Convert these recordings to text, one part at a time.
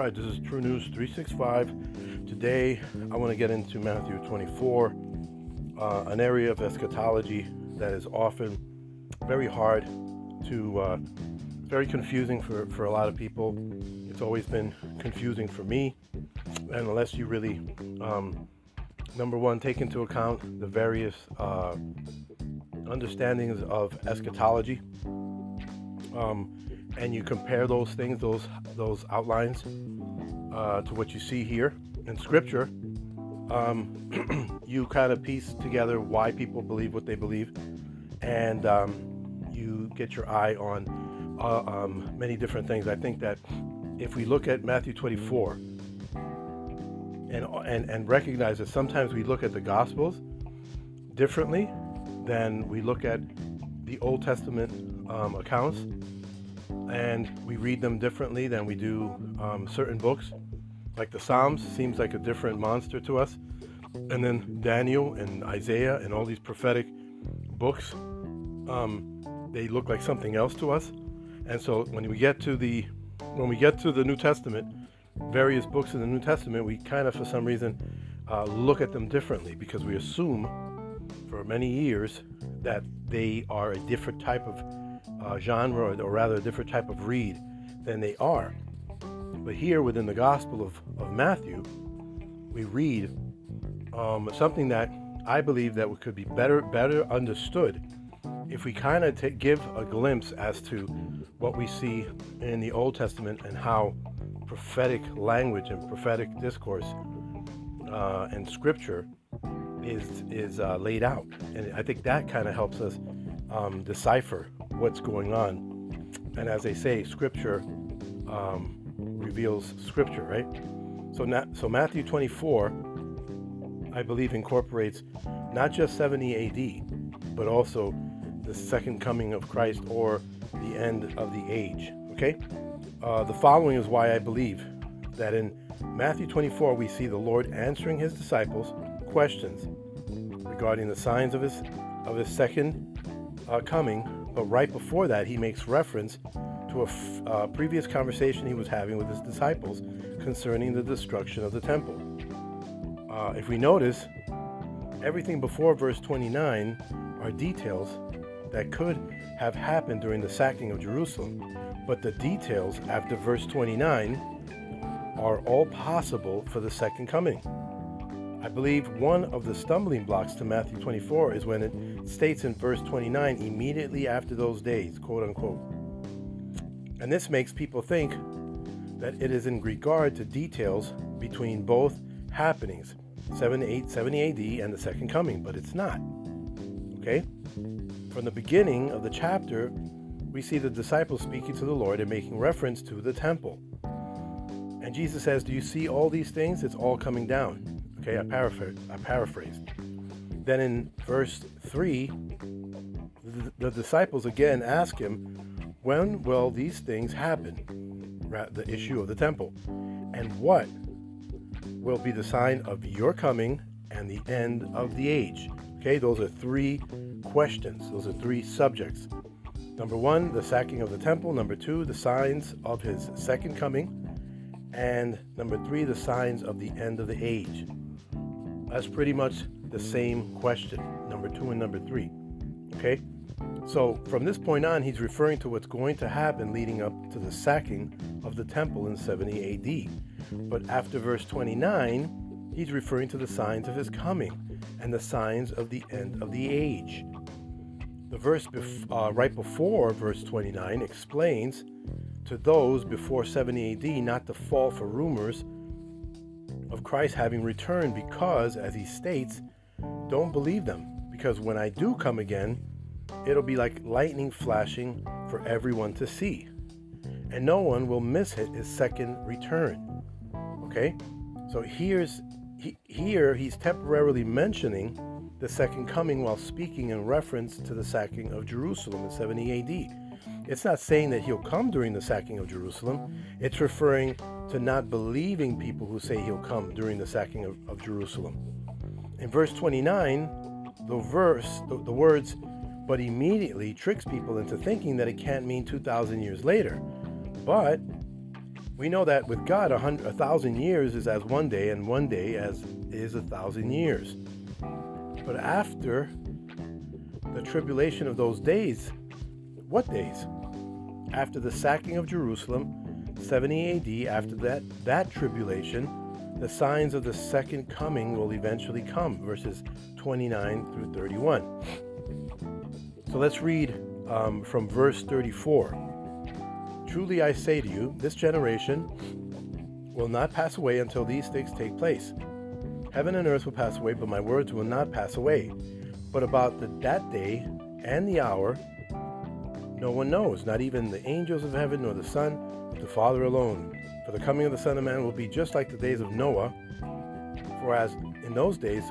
right, this is True News 365. Today, I want to get into Matthew 24, uh, an area of eschatology that is often very hard to, uh, very confusing for, for a lot of people. It's always been confusing for me, and unless you really, um, number one, take into account the various uh, understandings of eschatology. Um, and you compare those things, those those outlines, uh, to what you see here in Scripture, um, you kind of piece together why people believe what they believe, and um, you get your eye on uh, um, many different things. I think that if we look at Matthew 24 and and and recognize that sometimes we look at the Gospels differently than we look at the Old Testament um, accounts and we read them differently than we do um, certain books. Like the Psalms seems like a different monster to us, and then Daniel and Isaiah and all these prophetic books, um, they look like something else to us. And so when we get to the when we get to the New Testament, various books in the New Testament, we kind of for some reason uh, look at them differently because we assume for many years that they are a different type of uh, genre, or rather a different type of read than they are. But here within the Gospel of, of Matthew, we read um, something that I believe that could be better better understood if we kind of give a glimpse as to what we see in the Old Testament and how prophetic language and prophetic discourse uh, and scripture is is uh, laid out, and I think that kind of helps us um, decipher what's going on. And as they say, Scripture um, reveals Scripture, right? So, so Matthew 24, I believe, incorporates not just 70 AD, but also the second coming of Christ or the end of the age. Okay? Uh, the following is why I believe that in Matthew 24 we see the Lord answering his disciples questions regarding the signs of his of his second uh, coming but right before that, he makes reference to a f- uh, previous conversation he was having with his disciples concerning the destruction of the temple. Uh, if we notice, everything before verse 29 are details that could have happened during the sacking of Jerusalem, but the details after verse 29 are all possible for the second coming. I believe one of the stumbling blocks to Matthew 24 is when it states in verse 29, immediately after those days, quote unquote. And this makes people think that it is in regard to details between both happenings, 7, 70 AD and the second coming, but it's not. Okay? From the beginning of the chapter, we see the disciples speaking to the Lord and making reference to the temple. And Jesus says, Do you see all these things? It's all coming down. Okay, I, paraphr- I paraphrased. Then in verse 3, the, disciples again ask him, When will these things happen? The issue of the temple. And what will be the sign of your coming and the end of the age? Okay, those are three questions. Those are three subjects. Number one, the sacking of the temple. Number two, the signs of his second coming. And number three, the signs of the end of the age. That's pretty much the same question, number two and number three. Okay? So from this point on, he's referring to what's going to happen leading up to the sacking of the temple in 70 AD. But after verse 29, he's referring to the signs of his coming and the signs of the end of the age. The verse bef- uh, right before verse 29 explains to those before 70 AD not to fall for rumors of Christ having returned because, as he states, don't believe them. Because when I do come again, it'll be like lightning flashing for everyone to see. And no one will miss it his second return. Okay? So here's he, here he's temporarily mentioning the second coming while speaking in reference to the sacking of Jerusalem in 70 AD. It's not saying that he'll come during the sacking of Jerusalem. It's referring to not believing people who say he'll come during the sacking of, of Jerusalem. In verse 29, the verse, the, the words, but immediately tricks people into thinking that it can't mean 2,000 years later. But We know that with God, a, a thousand years is as one day, and one day as is a thousand years. But after the tribulation of those days, what days? After the sacking of Jerusalem, 70 AD, after that, that tribulation, the signs of the second coming will eventually come, verses 29 through 31. So let's read um, from verse 34. Truly I say to you, this generation will not pass away until these things take place. Heaven and earth will pass away, but my words will not pass away. But about the, that day and the hour, no one knows, not even the angels of heaven, nor the Son, but the Father alone. For the coming of the Son of Man will be just like the days of Noah. For as in those days,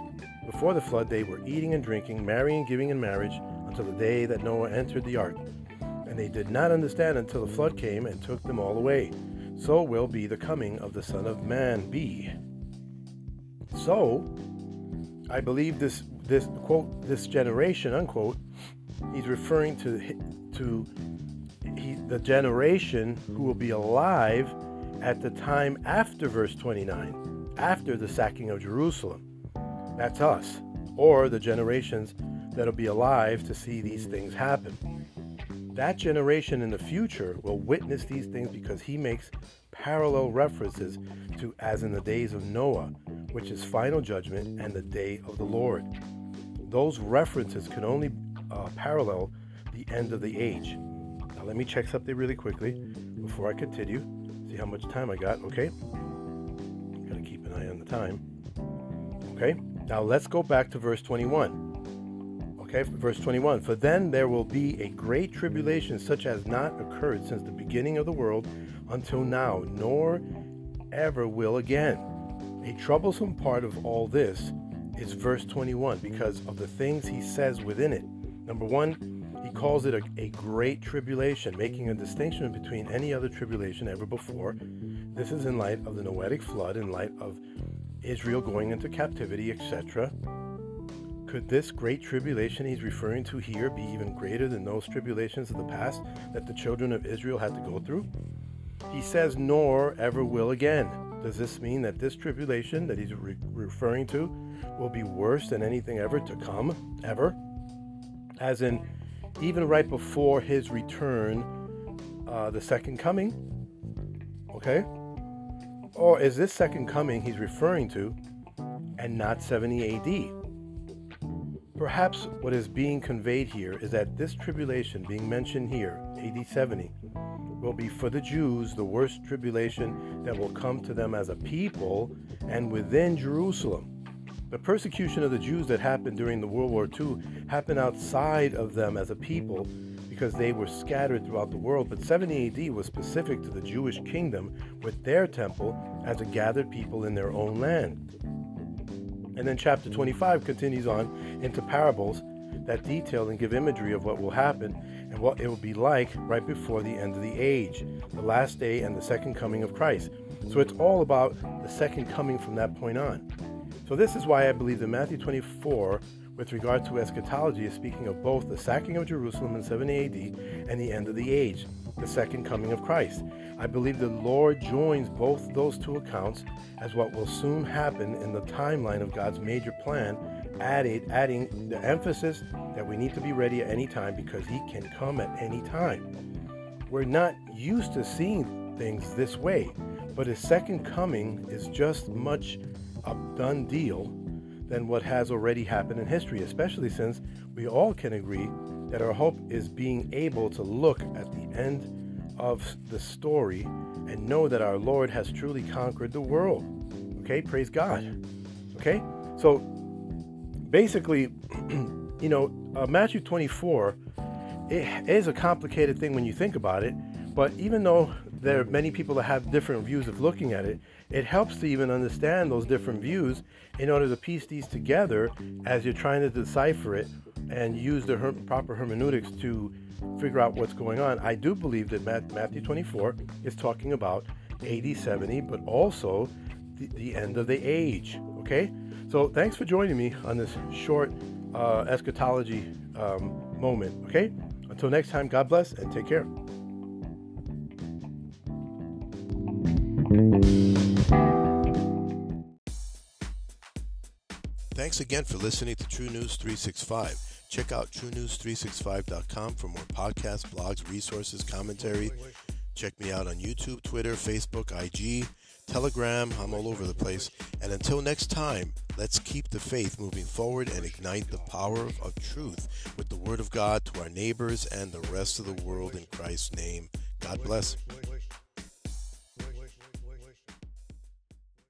before the flood, they were eating and drinking, marrying giving in marriage, until the day that Noah entered the ark and they did not understand until the flood came and took them all away. So will be the coming of the Son of Man be. So, I believe this this quote this generation unquote. He's referring to to he, the generation who will be alive at the time after verse 29, after the sacking of Jerusalem. That's us, or the generations that'll be alive to see these things happen. That generation in the future will witness these things because he makes parallel references to as in the days of Noah, which is final judgment, and the day of the Lord. Those references can only uh, parallel the end of the age. Now, let me check something really quickly before I continue. See how much time I got, okay? Gotta keep an eye on the time. Okay, now let's go back to verse 21. Okay, verse 21 For then there will be a great tribulation, such as not occurred since the beginning of the world until now, nor ever will again. A troublesome part of all this is verse 21 because of the things he says within it. Number one, calls it a, a great tribulation, making a distinction between any other tribulation ever before. This is in light of the Noetic flood, in light of Israel going into captivity, etc. Could this great tribulation he's referring to here be even greater than those tribulations of the past that the children of Israel had to go through? He says, nor ever will again. Does this mean that this tribulation that he's re- referring to will be worse than anything ever to come, ever? As in, even right before his return, uh, the second coming? Okay? Or is this second coming he's referring to and not 70 AD? Perhaps what is being conveyed here is that this tribulation being mentioned here, AD 70, will be for the Jews the worst tribulation that will come to them as a people and within Jerusalem. The persecution of the Jews that happened during the World War II happened outside of them as a people because they were scattered throughout the world. But 70 AD was specific to the Jewish kingdom with their temple as a gathered people in their own land. And then chapter 25 continues on into parables that detail and give imagery of what will happen and what it will be like right before the end of the age, the last day and the second coming of Christ. So it's all about the second coming from that point on. So this is why I believe that Matthew 24 with regard to eschatology is speaking of both the sacking of Jerusalem in 70 AD and the end of the age, the second coming of Christ. I believe the Lord joins both those two accounts as what will soon happen in the timeline of God's major plan, added, adding the emphasis that we need to be ready at any time because He can come at any time. We're not used to seeing things this way, but His second coming is just much a done deal than what has already happened in history, especially since we all can agree that our hope is being able to look at the end of the story and know that our Lord has truly conquered the world. Okay, praise God. Okay, so basically, you know, uh, Matthew 24 it is a complicated thing when you think about it, but even though there are many people that have different views of looking at it, it helps to even understand those different views in order to piece these together as you're trying to decipher it and use the her- proper hermeneutics to figure out what's going on. I do believe that Matthew 24 is talking about AD 70, but also the, the end of the age. Okay? So thanks for joining me on this short uh, eschatology um, moment. Okay? Until next time, God bless and take care. Thanks again for listening to True News 365. Check out TrueNews365.com for more podcasts, blogs, resources, commentary. Check me out on YouTube, Twitter, Facebook, IG, Telegram. I'm all over the place. And until next time, let's keep the faith moving forward and ignite the power of truth with the Word of God to our neighbors and the rest of the world in Christ's name. God bless.